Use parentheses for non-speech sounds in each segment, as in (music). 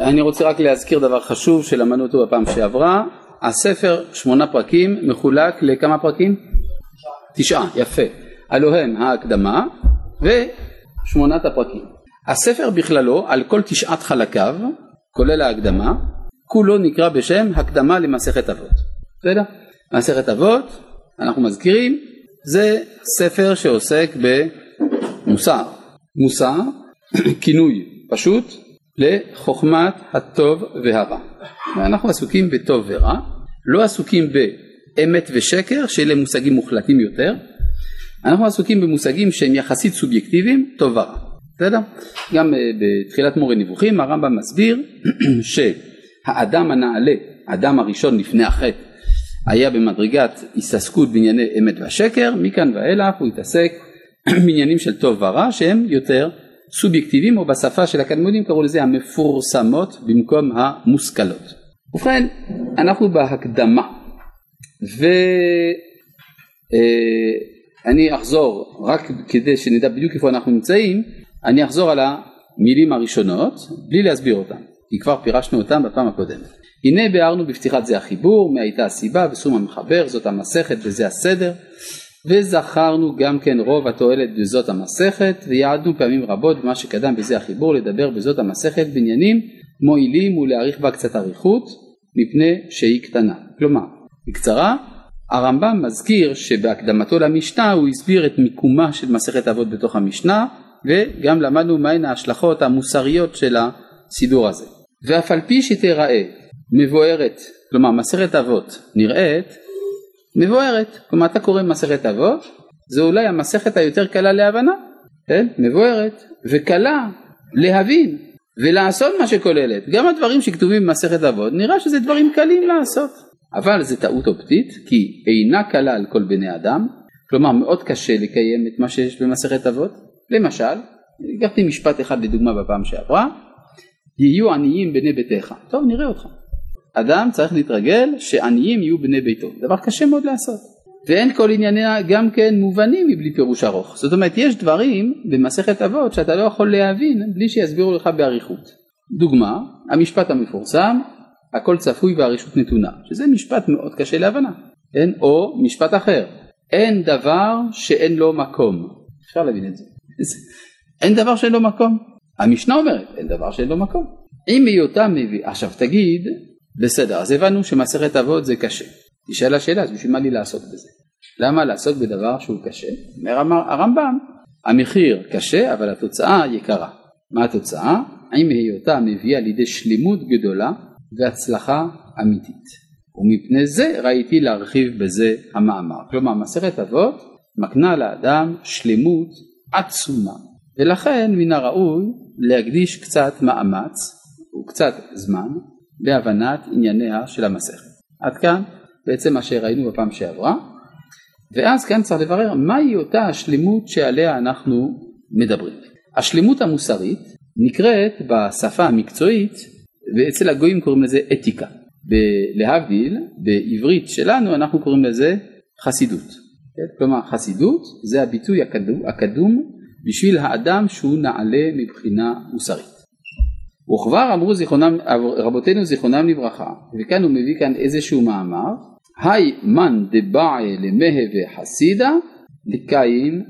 אני רוצה רק להזכיר דבר חשוב שלמדנו אותו בפעם שעברה, הספר שמונה פרקים מחולק לכמה פרקים? תשעה, יפה. הלוא הם ההקדמה ושמונת הפרקים. הספר בכללו על כל תשעת חלקיו, כולל ההקדמה, כולו נקרא בשם הקדמה למסכת אבות. בסדר? מסכת אבות, אנחנו מזכירים, זה ספר שעוסק במוסר. מוסר, (coughs) כינוי פשוט לחוכמת הטוב והרע. ואנחנו עסוקים בטוב ורע, לא עסוקים באמת ושקר שאלה מושגים מוחלטים יותר, אנחנו עסוקים במושגים שהם יחסית סובייקטיביים, טוב ורע. בסדר? גם אה, בתחילת מורה נבוכים הרמב"ם מסביר (clears throat) שהאדם הנעלה, האדם הראשון לפני החטא, היה במדרגת הסתסקות בענייני אמת והשקר, מכאן ואילך הוא התעסק (clears throat) בעניינים של טוב ורע שהם יותר סובייקטיביים או בשפה של הקדמונים קראו לזה המפורסמות במקום המושכלות. ובכן אנחנו בהקדמה ואני אה, אחזור רק כדי שנדע בדיוק איפה אנחנו נמצאים אני אחזור על המילים הראשונות בלי להסביר אותן כי כבר פירשנו אותן בפעם הקודמת. הנה ביארנו בפתיחת זה החיבור, מה הייתה הסיבה וסום המחבר, זאת המסכת וזה הסדר, וזכרנו גם כן רוב התועלת בזאת המסכת, ויעדנו פעמים רבות במה שקדם בזה החיבור לדבר בזאת המסכת בעניינים מועילים ולהאריך בה קצת אריכות, מפני שהיא קטנה. כלומר, בקצרה, הרמב"ם מזכיר שבהקדמתו למשנה הוא הסביר את מיקומה של מסכת אבות בתוך המשנה, וגם למדנו מהן ההשלכות המוסריות של הסידור הזה. ואף על פי שתיראה מבוארת, כלומר מסכת אבות נראית מבוארת, כלומר אתה קורא מסכת אבות, זה אולי המסכת היותר קלה להבנה, כן? מבוארת, וקלה להבין ולעשות מה שכוללת. גם הדברים שכתובים במסכת אבות נראה שזה דברים קלים לעשות, אבל זה טעות אופטית כי אינה קלה על כל בני אדם, כלומר מאוד קשה לקיים את מה שיש במסכת אבות, למשל, לקחתי משפט אחד לדוגמה בפעם שעברה, יהיו עניים בני ביתך, טוב נראה אותך, אדם צריך להתרגל שעניים יהיו בני ביתו, דבר קשה מאוד לעשות. ואין כל ענייניה גם כן מובנים מבלי פירוש ארוך. זאת אומרת יש דברים במסכת אבות שאתה לא יכול להבין בלי שיסבירו לך באריכות. דוגמה, המשפט המפורסם, הכל צפוי והרשות נתונה, שזה משפט מאוד קשה להבנה, כן? או משפט אחר, אין דבר שאין לו מקום. אפשר להבין את זה. (laughs) אין דבר שאין לו מקום. המשנה אומרת, אין דבר שאין לו מקום. אם היותה מביא, עכשיו תגיד, בסדר, אז הבנו שמסכת אבות זה קשה. תשאל השאלה, אז בשביל מה לי לעסוק בזה? למה לעסוק בדבר שהוא קשה? אומר הרמב"ם, המחיר קשה אבל התוצאה יקרה. מה התוצאה? האם היותה מביאה לידי שלמות גדולה והצלחה אמיתית. ומפני זה ראיתי להרחיב בזה המאמר. כלומר מסכת אבות מקנה לאדם שלמות עצומה ולכן מן הראוי להקדיש קצת מאמץ וקצת זמן בהבנת ענייניה של המסכת. עד כאן בעצם מה שראינו בפעם שעברה, ואז כאן צריך לברר מהי אותה השלמות שעליה אנחנו מדברים. השלמות המוסרית נקראת בשפה המקצועית, ואצל הגויים קוראים לזה אתיקה. להבדיל, בעברית שלנו אנחנו קוראים לזה חסידות. כן? כלומר חסידות זה הביטוי הקדום, הקדום בשביל האדם שהוא נעלה מבחינה מוסרית. וכבר אמרו זיכרונם, רבותינו זיכרונם לברכה, וכאן הוא מביא כאן איזשהו מאמר, היי מן דבעי למהה וחסידה לקיים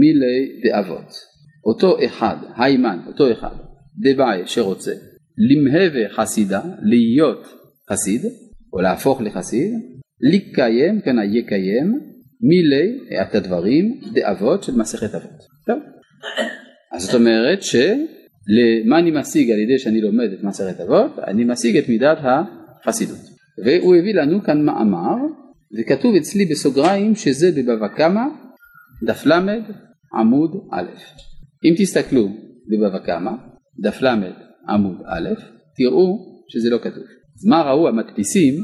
מילי דאבות. אותו אחד, היי מן, אותו אחד, דבעי שרוצה, למהה וחסידה, להיות חסיד, או להפוך לחסיד, לקיים, כן יקיים, מילי, את הדברים, דאבות של מסכת אבות. טוב. אז זאת אומרת ש... למה אני משיג על ידי שאני לומד את מסכת אבות? אני משיג את מידת החסידות. והוא הביא לנו כאן מאמר, וכתוב אצלי בסוגריים שזה בבבא קמא, דף ל עמוד א'. אם תסתכלו בבבא קמא, דף ל עמוד א', תראו שזה לא כתוב. אז מה ראו המדפיסים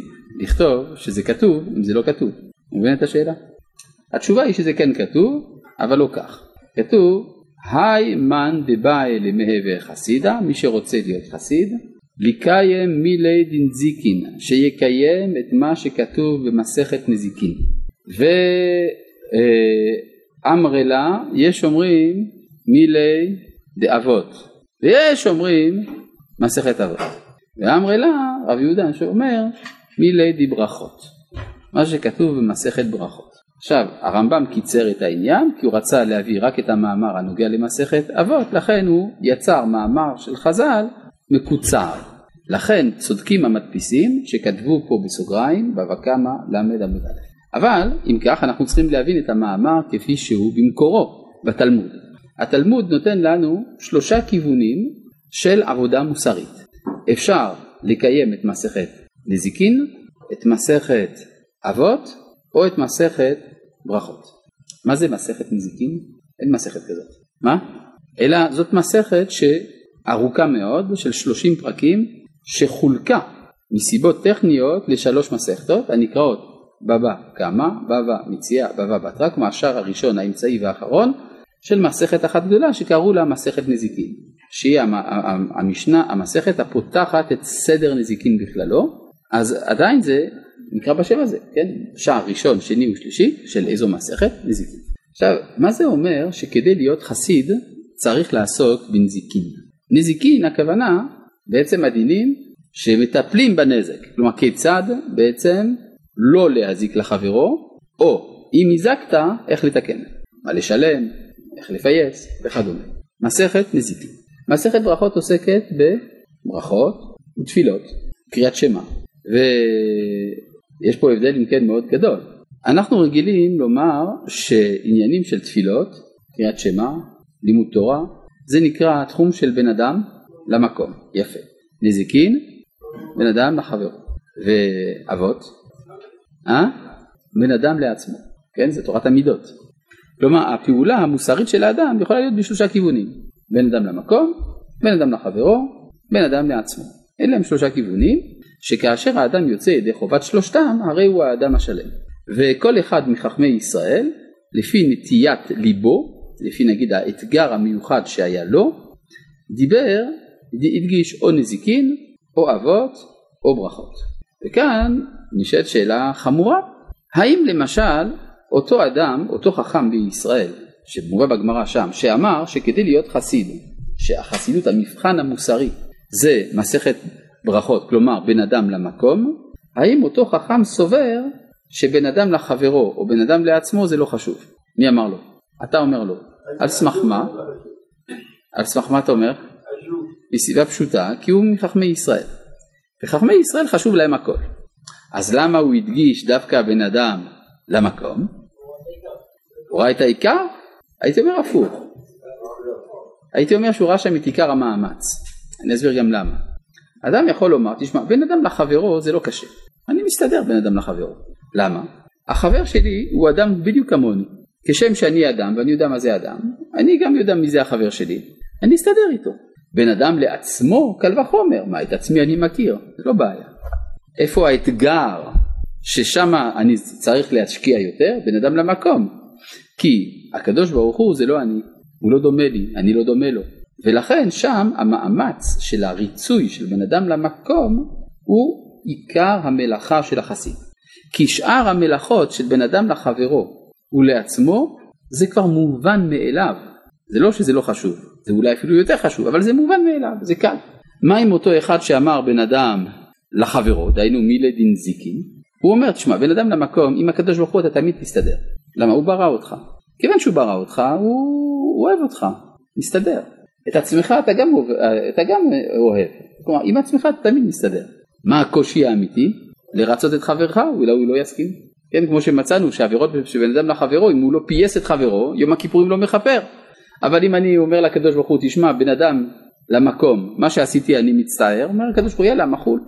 לכתוב שזה כתוב אם זה לא כתוב? מבין את השאלה? התשובה היא שזה כן כתוב, אבל לא כך. כתוב היי מן דבאי למהווה חסידה, מי שרוצה להיות חסיד, לקיים מילי דנזיקין, שיקיים את מה שכתוב במסכת נזיקין. ואמרלה, יש אומרים מילי דאבות, ויש אומרים מסכת אבות. ואמרי לה רב יהודה שאומר מלידי ברכות, מה שכתוב במסכת ברכות. עכשיו הרמב"ם קיצר את העניין כי הוא רצה להביא רק את המאמר הנוגע למסכת אבות לכן הוא יצר מאמר של חז"ל מקוצר. לכן צודקים המדפיסים שכתבו פה בסוגריים בבא קמא ל' עמוד א'. אבל אם כך אנחנו צריכים להבין את המאמר כפי שהוא במקורו בתלמוד. התלמוד נותן לנו שלושה כיוונים של עבודה מוסרית. אפשר לקיים את מסכת נזיקין, את מסכת אבות או את מסכת ברכות. מה זה מסכת נזיקין? אין מסכת כזאת. מה? אלא זאת מסכת שארוכה מאוד של 30 פרקים שחולקה מסיבות טכניות לשלוש מסכתות הנקראות בבא קמא, בבא מציאה, בבא בתרא, כמו השער הראשון, האמצעי והאחרון של מסכת אחת גדולה שקראו לה מסכת נזיקין, שהיא המשנה, המסכת הפותחת את סדר נזיקין בכללו, אז עדיין זה נקרא בשם הזה, כן? שער ראשון, שני ושלישי של איזו מסכת? נזיקין. עכשיו, מה זה אומר שכדי להיות חסיד צריך לעסוק בנזיקין? נזיקין הכוונה בעצם הדינים שמטפלים בנזק, כלומר כיצד בעצם לא להזיק לחברו, או אם הזקת, איך לתקן, מה לשלם, איך לפייס וכדומה. מסכת נזיקין. מסכת ברכות עוסקת בברכות ותפילות, קריאת שמע. ויש פה הבדל אם כן מאוד גדול. אנחנו רגילים לומר שעניינים של תפילות, קריאת שמע, לימוד תורה, זה נקרא התחום של בן אדם למקום, יפה. נזיקין, בן אדם לחברו. ואבות, אה? בן אדם לעצמו, כן? זה תורת המידות. כלומר הפעולה המוסרית של האדם יכולה להיות בשלושה כיוונים, בין אדם למקום, בין אדם לחברו, בין אדם לעצמו. אלה הם שלושה כיוונים שכאשר האדם יוצא ידי חובת שלושתם הרי הוא האדם השלם. וכל אחד מחכמי ישראל לפי נטיית ליבו, לפי נגיד האתגר המיוחד שהיה לו, דיבר, הדגיש או נזיקין או אבות או ברכות. וכאן נשאלת שאלה חמורה, האם למשל אותו אדם, אותו חכם בישראל, שמובא בגמרא שם, שאמר שכדי להיות חסיד, שהחסידות, המבחן המוסרי, זה מסכת ברכות, כלומר בין אדם למקום, האם אותו חכם סובר שבין אדם לחברו או בין אדם לעצמו זה לא חשוב? מי אמר לו? אתה אומר לו. על סמך מה? על סמך מה אתה אומר? מסיבה פשוטה, כי הוא מחכמי ישראל. וחכמי ישראל חשוב להם הכל. אז למה הוא הדגיש דווקא בין אדם למקום? הוא ראה את העיקר? הייתי אומר הפוך. הייתי אומר שהוא ראה שם את עיקר המאמץ. אני אסביר גם למה. אדם יכול לומר, תשמע, בין אדם לחברו זה לא קשה. אני מסתדר בין אדם לחברו. למה? החבר שלי הוא אדם בדיוק כמוני. כשם שאני אדם ואני יודע מה זה אדם, אני גם יודע מי זה החבר שלי. אני אסתדר איתו. בין אדם לעצמו, קל וחומר. מה, את עצמי אני מכיר, זה לא בעיה. איפה האתגר ששם אני צריך להשקיע יותר? בין אדם למקום. כי הקדוש ברוך הוא זה לא אני, הוא לא דומה לי, אני לא דומה לו. ולכן שם המאמץ של הריצוי של בן אדם למקום הוא עיקר המלאכה של החסיד. כי שאר המלאכות של בן אדם לחברו ולעצמו זה כבר מובן מאליו. זה לא שזה לא חשוב, זה אולי אפילו יותר חשוב, אבל זה מובן מאליו, זה קל. מה עם אותו אחד שאמר בן אדם לחברו, דהיינו מילדין זיקין? הוא אומר, תשמע, בן אדם למקום, עם הקדוש ברוך הוא אתה תמיד תסתדר. למה? הוא ברא אותך. כיוון שהוא ברא אותך, הוא אוהב אותך, מסתדר. את עצמך אתה גם, אתה גם אוהב. כלומר, עם עצמך אתה תמיד מסתדר. מה הקושי האמיתי? לרצות את חברך, אולי הוא לא יסכים. כן, כמו שמצאנו שעבירות שבין אדם לחברו, אם הוא לא פייס את חברו, יום הכיפורים לא מכפר. אבל אם אני אומר לקדוש ברוך הוא, תשמע, בן אדם למקום, מה שעשיתי אני מצטער, אומר הקדוש ברוך הוא, יאללה, מחול.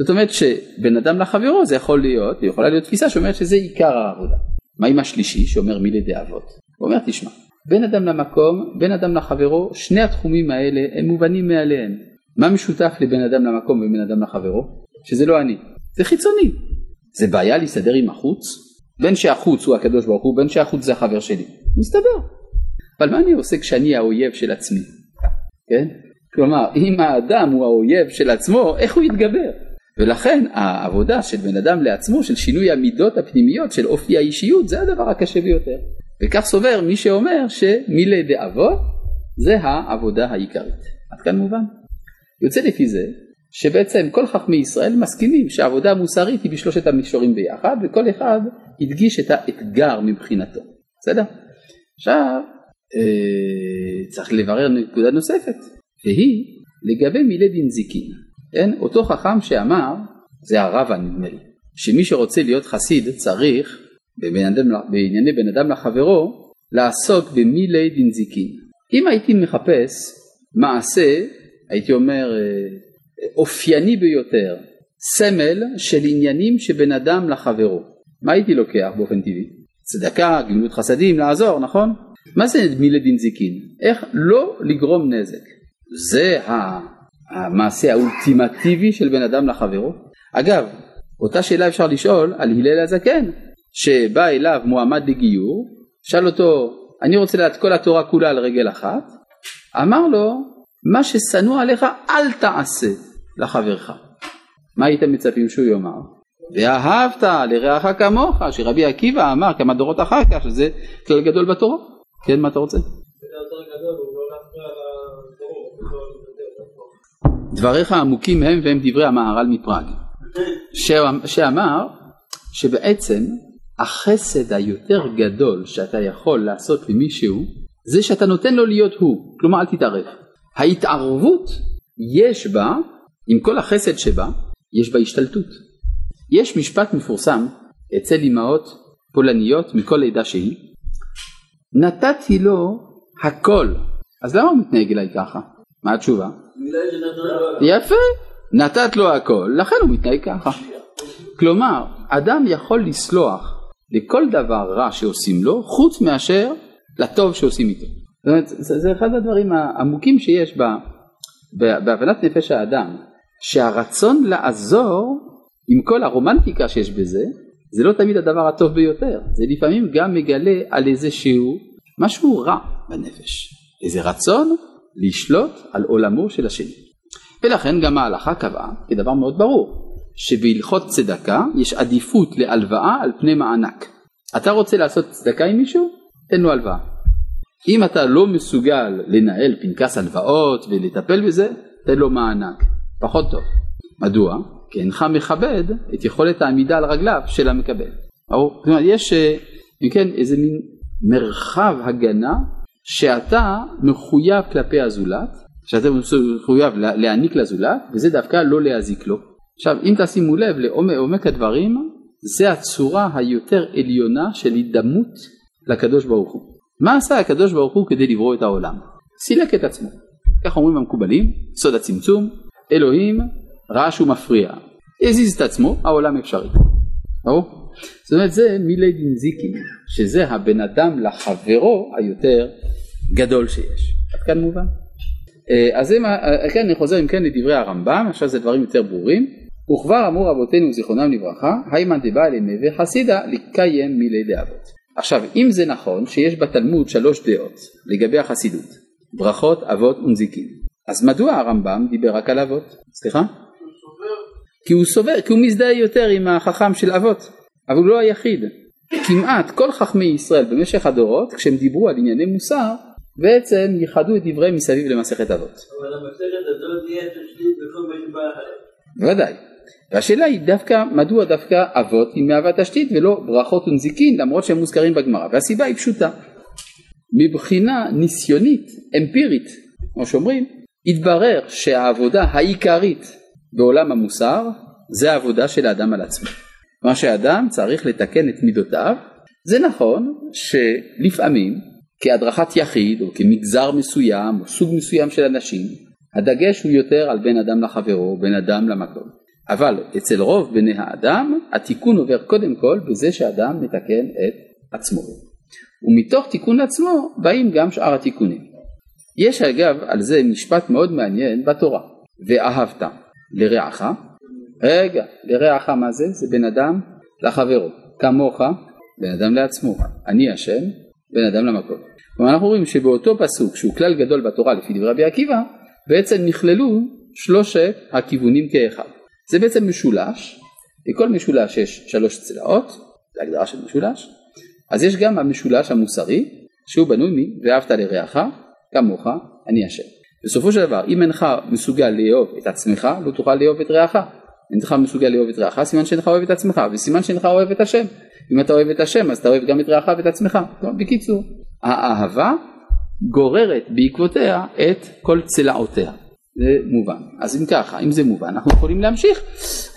זאת אומרת שבין אדם לחברו זה יכול להיות, יכולה להיות תפיסה שאומרת שזה עיקר העבודה. מה עם השלישי שאומר מי לידי אבות? הוא אומר, תשמע, בין אדם למקום, בין אדם לחברו, שני התחומים האלה הם מובנים מאליהם. מה משותף לבין אדם למקום ובין אדם לחברו? שזה לא אני, זה חיצוני. זה בעיה להסתדר עם החוץ? בין שהחוץ הוא הקדוש ברוך הוא, בין שהחוץ זה החבר שלי. מסתדר. אבל מה אני עושה כשאני האויב של עצמי? כן? כלומר, אם האדם הוא האויב של עצמו, איך הוא יתגבר? ולכן העבודה של בן אדם לעצמו, של שינוי המידות הפנימיות של אופי האישיות, זה הדבר הקשה ביותר. וכך סובר מי שאומר שמילי דאבות זה העבודה העיקרית. עד כאן מובן. יוצא לפי זה שבעצם כל חכמי ישראל מסכימים שהעבודה המוסרית היא בשלושת המישורים ביחד וכל אחד הדגיש את האתגר מבחינתו, בסדר? עכשיו אה, צריך לברר נקודה נוספת והיא לגבי מילי דין זיקין, כן? אותו חכם שאמר, זה הרבה נדמה לי, שמי שרוצה להיות חסיד צריך בענייני בן אדם לחברו לעסוק במילי דין זיקין. אם הייתי מחפש מעשה, הייתי אומר אה, אופייני ביותר, סמל של עניינים שבן אדם לחברו. מה הייתי לוקח באופן טבעי? צדקה, גמילות חסדים, לעזור, נכון? מה זה מילי דין זיקין? איך לא לגרום נזק. זה המעשה האולטימטיבי של בן אדם לחברו. אגב, אותה שאלה אפשר לשאול על הלל הזקן, שבא אליו מועמד לגיור, שאל אותו, אני רוצה לדעת כל התורה כולה על רגל אחת, אמר לו, מה ששנוא עליך אל תעשה לחברך. מה הייתם מצפים שהוא יאמר? ואהבת לרעך כמוך, שרבי עקיבא אמר כמה דורות אחר כך, שזה כלל גדול בתורה. כן, מה אתה רוצה? דבריך עמוקים הם והם דברי המהר"ל מפראג, (laughs) שאמר שבעצם החסד היותר גדול שאתה יכול לעשות למישהו זה שאתה נותן לו להיות הוא, כלומר אל תתערב. ההתערבות יש בה, עם כל החסד שבה, יש בה השתלטות. יש משפט מפורסם אצל אמהות פולניות מכל עדה שהיא, נתתי לו הכל, אז למה הוא מתנהג אליי ככה? מה התשובה? יפה, נתת לו הכל, לכן הוא מתנהג ככה. כלומר, אדם יכול לסלוח לכל דבר רע שעושים לו, חוץ מאשר לטוב שעושים איתו. זאת אומרת, זה, זה אחד הדברים העמוקים שיש בה, בהבנת נפש האדם, שהרצון לעזור, עם כל הרומנטיקה שיש בזה, זה לא תמיד הדבר הטוב ביותר, זה לפעמים גם מגלה על איזשהו משהו רע בנפש, איזה רצון לשלוט על עולמו של השני. ולכן גם ההלכה קבעה כדבר מאוד ברור, שבהלכות צדקה יש עדיפות להלוואה על פני מענק. אתה רוצה לעשות צדקה עם מישהו? תן לו הלוואה. אם אתה לא מסוגל לנהל פנקס הלוואות ולטפל בזה, תן לו מענק. פחות טוב. מדוע? כי אינך מכבד את יכולת העמידה על רגליו של המקבל. ברור? אומרת, יש, אה, אם כן, איזה מין מרחב הגנה שאתה מחויב כלפי הזולת, שאתה מחויב להעניק לזולת, וזה דווקא לא להזיק לו. עכשיו אם תשימו לב לעומק הדברים זה הצורה היותר עליונה של הידמות לקדוש ברוך הוא. מה עשה הקדוש ברוך הוא כדי לברוא את העולם? סילק את עצמו. כך אומרים המקובלים, סוד הצמצום, אלוהים רעש ומפריע. הזיז את עצמו, העולם אפשרי. ברור? זאת אומרת זה מילי דינזיקים, שזה הבן אדם לחברו היותר גדול שיש. עד כאן מובן? אה, אז זה, אה, כן, אני חוזר אם כן לדברי הרמב"ם, עכשיו זה דברים יותר ברורים. וכבר אמרו רבותינו זיכרונם לברכה, היימן דבעל ימי וחסידה לקיים מילי דאבות. עכשיו אם זה נכון שיש בתלמוד שלוש דעות לגבי החסידות, ברכות, אבות ונזיקין, אז מדוע הרמב"ם דיבר רק על אבות? סליחה? כי הוא סובר, כי הוא מזדהה יותר עם החכם של אבות, אבל הוא לא היחיד. כמעט כל חכמי ישראל במשך הדורות, כשהם דיברו על ענייני מוסר, בעצם ייחדו את דבריהם מסביב למסכת אבות. אבל המסכת הזאת תהיה תשתית בכל מה שבא אחרי. בוודאי. והשאלה היא דווקא, מדוע דווקא אבות היא מהווה תשתית ולא ברכות ונזיקין למרות שהם מוזכרים בגמרא? והסיבה היא פשוטה. מבחינה ניסיונית אמפירית כמו שאומרים התברר שהעבודה העיקרית בעולם המוסר זה העבודה של האדם על עצמו. מה שאדם צריך לתקן את מידותיו זה נכון שלפעמים כהדרכת יחיד או כמגזר מסוים או סוג מסוים של אנשים הדגש הוא יותר על בין אדם לחברו בין אדם למקום אבל אצל רוב בני האדם התיקון עובר קודם כל בזה שאדם מתקן את עצמו. ומתוך תיקון עצמו באים גם שאר התיקונים. יש אגב על זה משפט מאוד מעניין בתורה, ואהבת לרעך, רגע, לרעך מה זה? זה בן אדם לחברו, כמוך, בן אדם לעצמו, אני השם, בן אדם למקום. כלומר אנחנו רואים שבאותו פסוק שהוא כלל גדול בתורה לפי דברי רבי עקיבא, בעצם נכללו שלושת הכיוונים כאחד. זה בעצם משולש, לכל משולש יש שלוש צלעות, זה הגדרה של משולש, אז יש גם המשולש המוסרי שהוא בנוי מ"ואהבת לרעך כמוך אני השם". בסופו של דבר, אם אינך מסוגל לאהוב את עצמך, לא תוכל לאהוב את רעך. אינך מסוגל לאהוב את רעך, סימן שאינך אוהב את עצמך, וסימן שאינך אוהב את השם. אם אתה אוהב את השם, אז אתה אוהב גם את רעך ואת עצמך. טוב, בקיצור, האהבה גוררת בעקבותיה את כל צלעותיה. זה מובן. אז אם ככה, אם זה מובן, אנחנו יכולים להמשיך.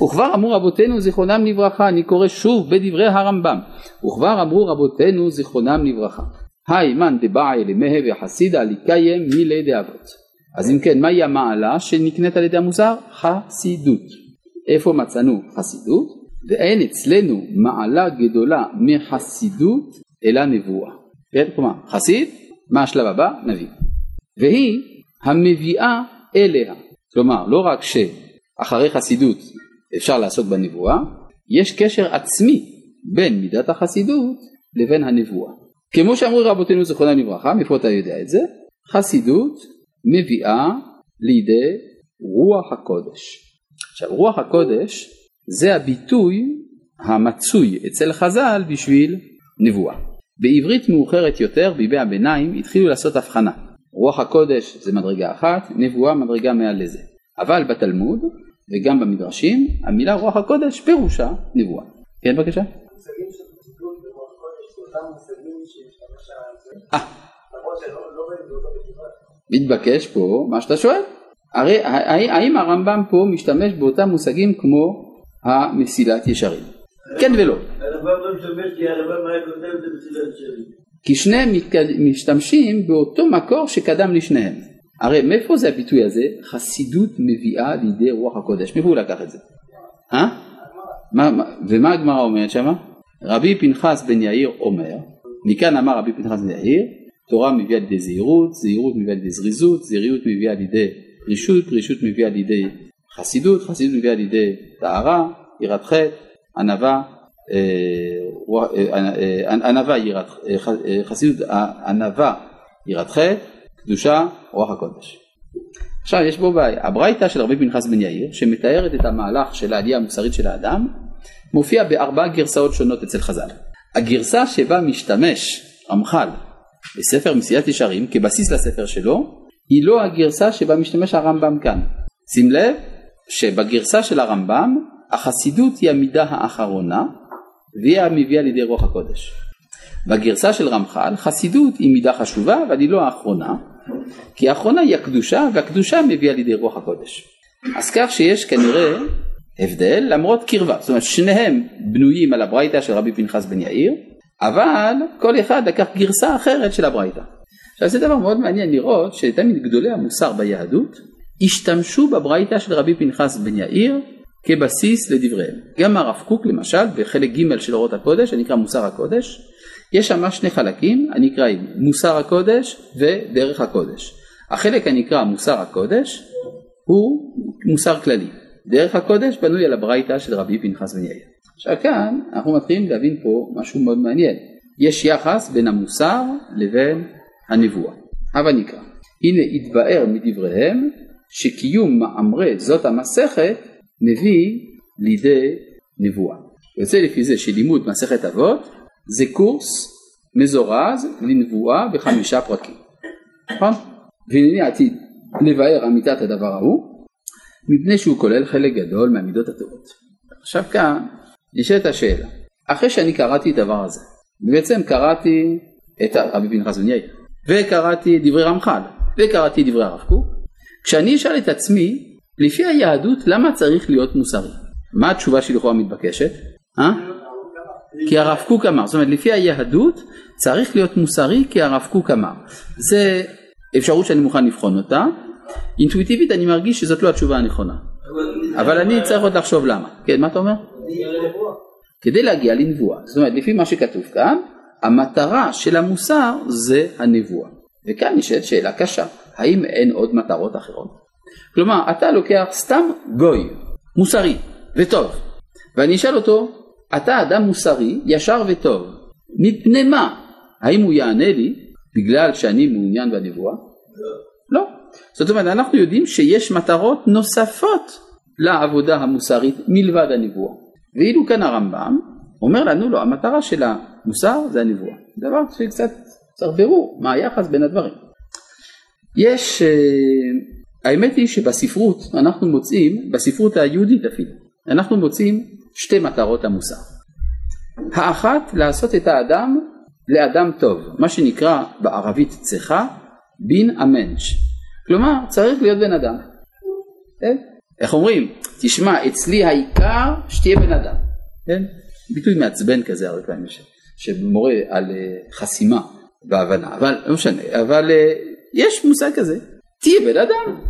וכבר אמרו רבותינו זיכרונם לברכה, אני קורא שוב בדברי הרמב"ם. וכבר אמרו רבותינו זיכרונם לברכה. היי מן דבעי למהה וחסידה לקיים מילי דאבות. אז אם כן, מהי המעלה שנקנית על ידי המוסר? חסידות. איפה מצאנו חסידות? ואין אצלנו מעלה גדולה מחסידות אלא נבואה. כן? כלומר, חסיד, מה השלב הבא? נביא. והיא המביאה אליה. כלומר, לא רק שאחרי חסידות אפשר לעסוק בנבואה, יש קשר עצמי בין מידת החסידות לבין הנבואה. כמו שאמרו רבותינו זכרונם לברכה, מאיפה אתה יודע את זה? חסידות מביאה לידי רוח הקודש. עכשיו רוח הקודש זה הביטוי המצוי אצל חז"ל בשביל נבואה. בעברית מאוחרת יותר, בימי הביניים, התחילו לעשות הבחנה. רוח הקודש זה מדרגה אחת, נבואה מדרגה מעל לזה. אבל בתלמוד וגם במדרשים, המילה רוח הקודש פירושה נבואה. כן בבקשה? אה. מתבקש פה מה שאתה שואל. הרי האם הרמב"ם פה משתמש באותם מושגים כמו המסילת ישרים? כן ולא. הרמב"ם לא משתמש כי הרמב"ם היה כותב את המסילת ישרים. כי שניהם משתמשים באותו מקור שקדם לשניהם. הרי מאיפה זה הביטוי הזה? חסידות מביאה לידי רוח הקודש. מאיפה הוא לקח את זה? אה? מה, מה, ומה הגמרא אומרת שמה? רבי פנחס בן יאיר אומר, מכאן אמר רבי פנחס בן יאיר, תורה מביאה לידי זהירות, זהירות מביאה לידי זריזות, זהירות מביאה לידי רישות, רישות מביאה לידי חסידות, חסידות מביאה לידי טהרה, יראת חטא, ענווה, ענווה יראת, חסידות ענווה יראת חטא, קדושה, רוח הקודש. עכשיו יש בו בעיה, הברייתא של רבי פנחס בן יאיר שמתארת את המהלך של העלייה המוסרית של האדם מופיע בארבע גרסאות שונות אצל חז"ל. הגרסה שבה משתמש רמח"ל בספר מסיעת ישרים כבסיס לספר שלו היא לא הגרסה שבה משתמש הרמב"ם כאן. שים לב שבגרסה של הרמב"ם החסידות היא המידה האחרונה והיא המביאה לידי רוח הקודש. בגרסה של רמח"ל חסידות היא מידה חשובה אבל היא לא האחרונה כי האחרונה היא הקדושה והקדושה מביאה לידי רוח הקודש. אז כך שיש כנראה הבדל למרות קרבה, זאת אומרת שניהם בנויים על הברייתא של רבי פנחס בן יאיר אבל כל אחד לקח גרסה אחרת של הברייתא. עכשיו זה דבר מאוד מעניין לראות שתמיד גדולי המוסר ביהדות השתמשו בברייתא של רבי פנחס בן יאיר כבסיס לדבריהם. גם הרב קוק למשל בחלק ג' של אורות הקודש הנקרא מוסר הקודש יש שם שני חלקים הנקראים מוסר הקודש ודרך הקודש. החלק הנקרא מוסר הקודש הוא מוסר כללי. דרך הקודש בנוי על הברייתא של רבי פנחס בן יאיר. עכשיו כאן אנחנו מתחילים להבין פה משהו מאוד מעניין. יש יחס בין המוסר לבין הנבואה. הבה נקרא. הנה התבאר מדבריהם שקיום מאמרי זאת המסכת מביא לידי נבואה. יוצא לפי זה שלימוד מסכת אבות זה קורס מזורז לנבואה בחמישה פרקים. נכון? והנה עתיד לבאר אמיתת הדבר ההוא מפני שהוא כולל חלק גדול מהמידות הטובות. עכשיו כאן נשאלת השאלה, אחרי שאני קראתי את הדבר הזה, בעצם קראתי את רבי פנחס בן יאיר, וקראתי דברי רמח"ל, וקראתי דברי הרב קוק, כשאני אשאל את עצמי לפי היהדות למה צריך להיות מוסרי? מה התשובה שלכאורה מתבקשת? אה? כי הרב קוק אמר, זאת אומרת לפי היהדות צריך להיות מוסרי כי הרב קוק אמר. זה אפשרות שאני מוכן לבחון אותה, אינטואיטיבית אני מרגיש שזאת לא התשובה הנכונה, אבל אני צריך עוד לחשוב למה. כן, מה אתה אומר? כדי להגיע לנבואה, זאת אומרת לפי מה שכתוב כאן, המטרה של המוסר זה הנבואה. וכאן נשאלת שאלה קשה, האם אין עוד מטרות אחרות? כלומר, אתה לוקח סתם גוי, מוסרי וטוב, ואני אשאל אותו, אתה אדם מוסרי, ישר וטוב, מפני מה? האם הוא יענה לי בגלל שאני מעוניין בנבואה? לא. לא. זאת אומרת, אנחנו יודעים שיש מטרות נוספות לעבודה המוסרית מלבד הנבואה. ואילו כאן הרמב"ם אומר לנו, לא, המטרה של המוסר זה הנבואה. דבר שקצת צריך בירור, מה היחס בין הדברים. יש, אה, האמת היא שבספרות אנחנו מוצאים, בספרות היהודית אפילו, אנחנו מוצאים שתי מטרות המוסר. האחת לעשות את האדם לאדם טוב, מה שנקרא בערבית צחה בין המנש, כלומר צריך להיות בן אדם. כן? איך אומרים? תשמע אצלי העיקר שתהיה בן אדם. כן? ביטוי מעצבן כזה הרבה פעמים שמורה על אה, חסימה בהבנה, אבל לא משנה, אבל אה, יש מושג כזה, תהיה בן אדם,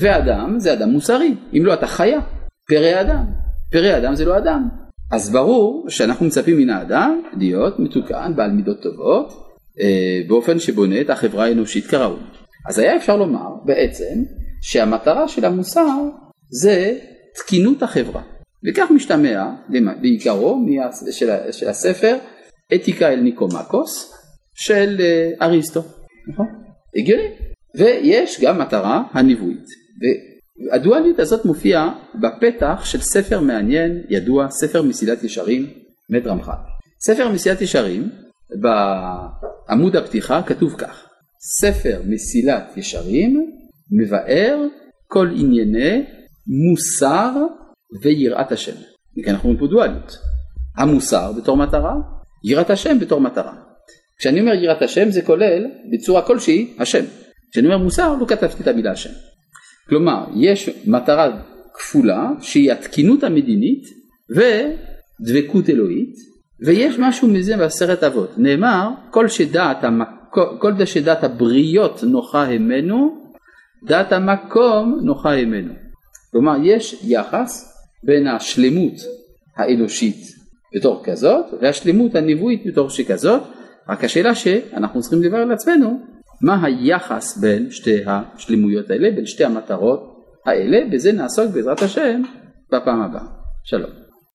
ואדם זה אדם מוסרי, אם לא אתה חיה, פרא אדם, פרא אדם זה לא אדם, אז ברור שאנחנו מצפים מן האדם להיות מתוקן, בעל מידות טובות, אה, באופן שבונה את החברה האנושית כראוי. אז היה אפשר לומר בעצם שהמטרה של המוסר זה תקינות החברה. וכך משתמע בעיקרו של הספר אתיקה אל ניקומקוס של אה, אריסטו, נכון? הגיוני. ויש גם מטרה הנבואית. והדואליות הזאת מופיעה בפתח של ספר מעניין ידוע, ספר מסילת ישרים, מת רמח"ל. ספר מסילת ישרים, בעמוד הפתיחה כתוב כך: ספר מסילת ישרים מבאר כל ענייני מוסר ויראת השם. מכאן אנחנו רואים פה דואליות. המוסר בתור מטרה, יראת השם בתור מטרה. כשאני אומר יראת השם זה כולל בצורה כלשהי השם. כשאני אומר מוסר לא כתבתי את המילה השם. כלומר יש מטרה כפולה שהיא התקינות המדינית ודבקות אלוהית ויש משהו מזה בעשרת אבות. נאמר כל שדעת, המק... כל שדעת הבריות נוחה המנו דעת המקום נוחה המנו. כלומר יש יחס בין השלמות האנושית בתור כזאת והשלמות הנבואית בתור שכזאת. רק השאלה שאנחנו צריכים לברר לעצמנו מה היחס בין שתי השלמויות האלה, בין שתי המטרות האלה, בזה נעסוק בעזרת השם בפעם הבאה. שלום.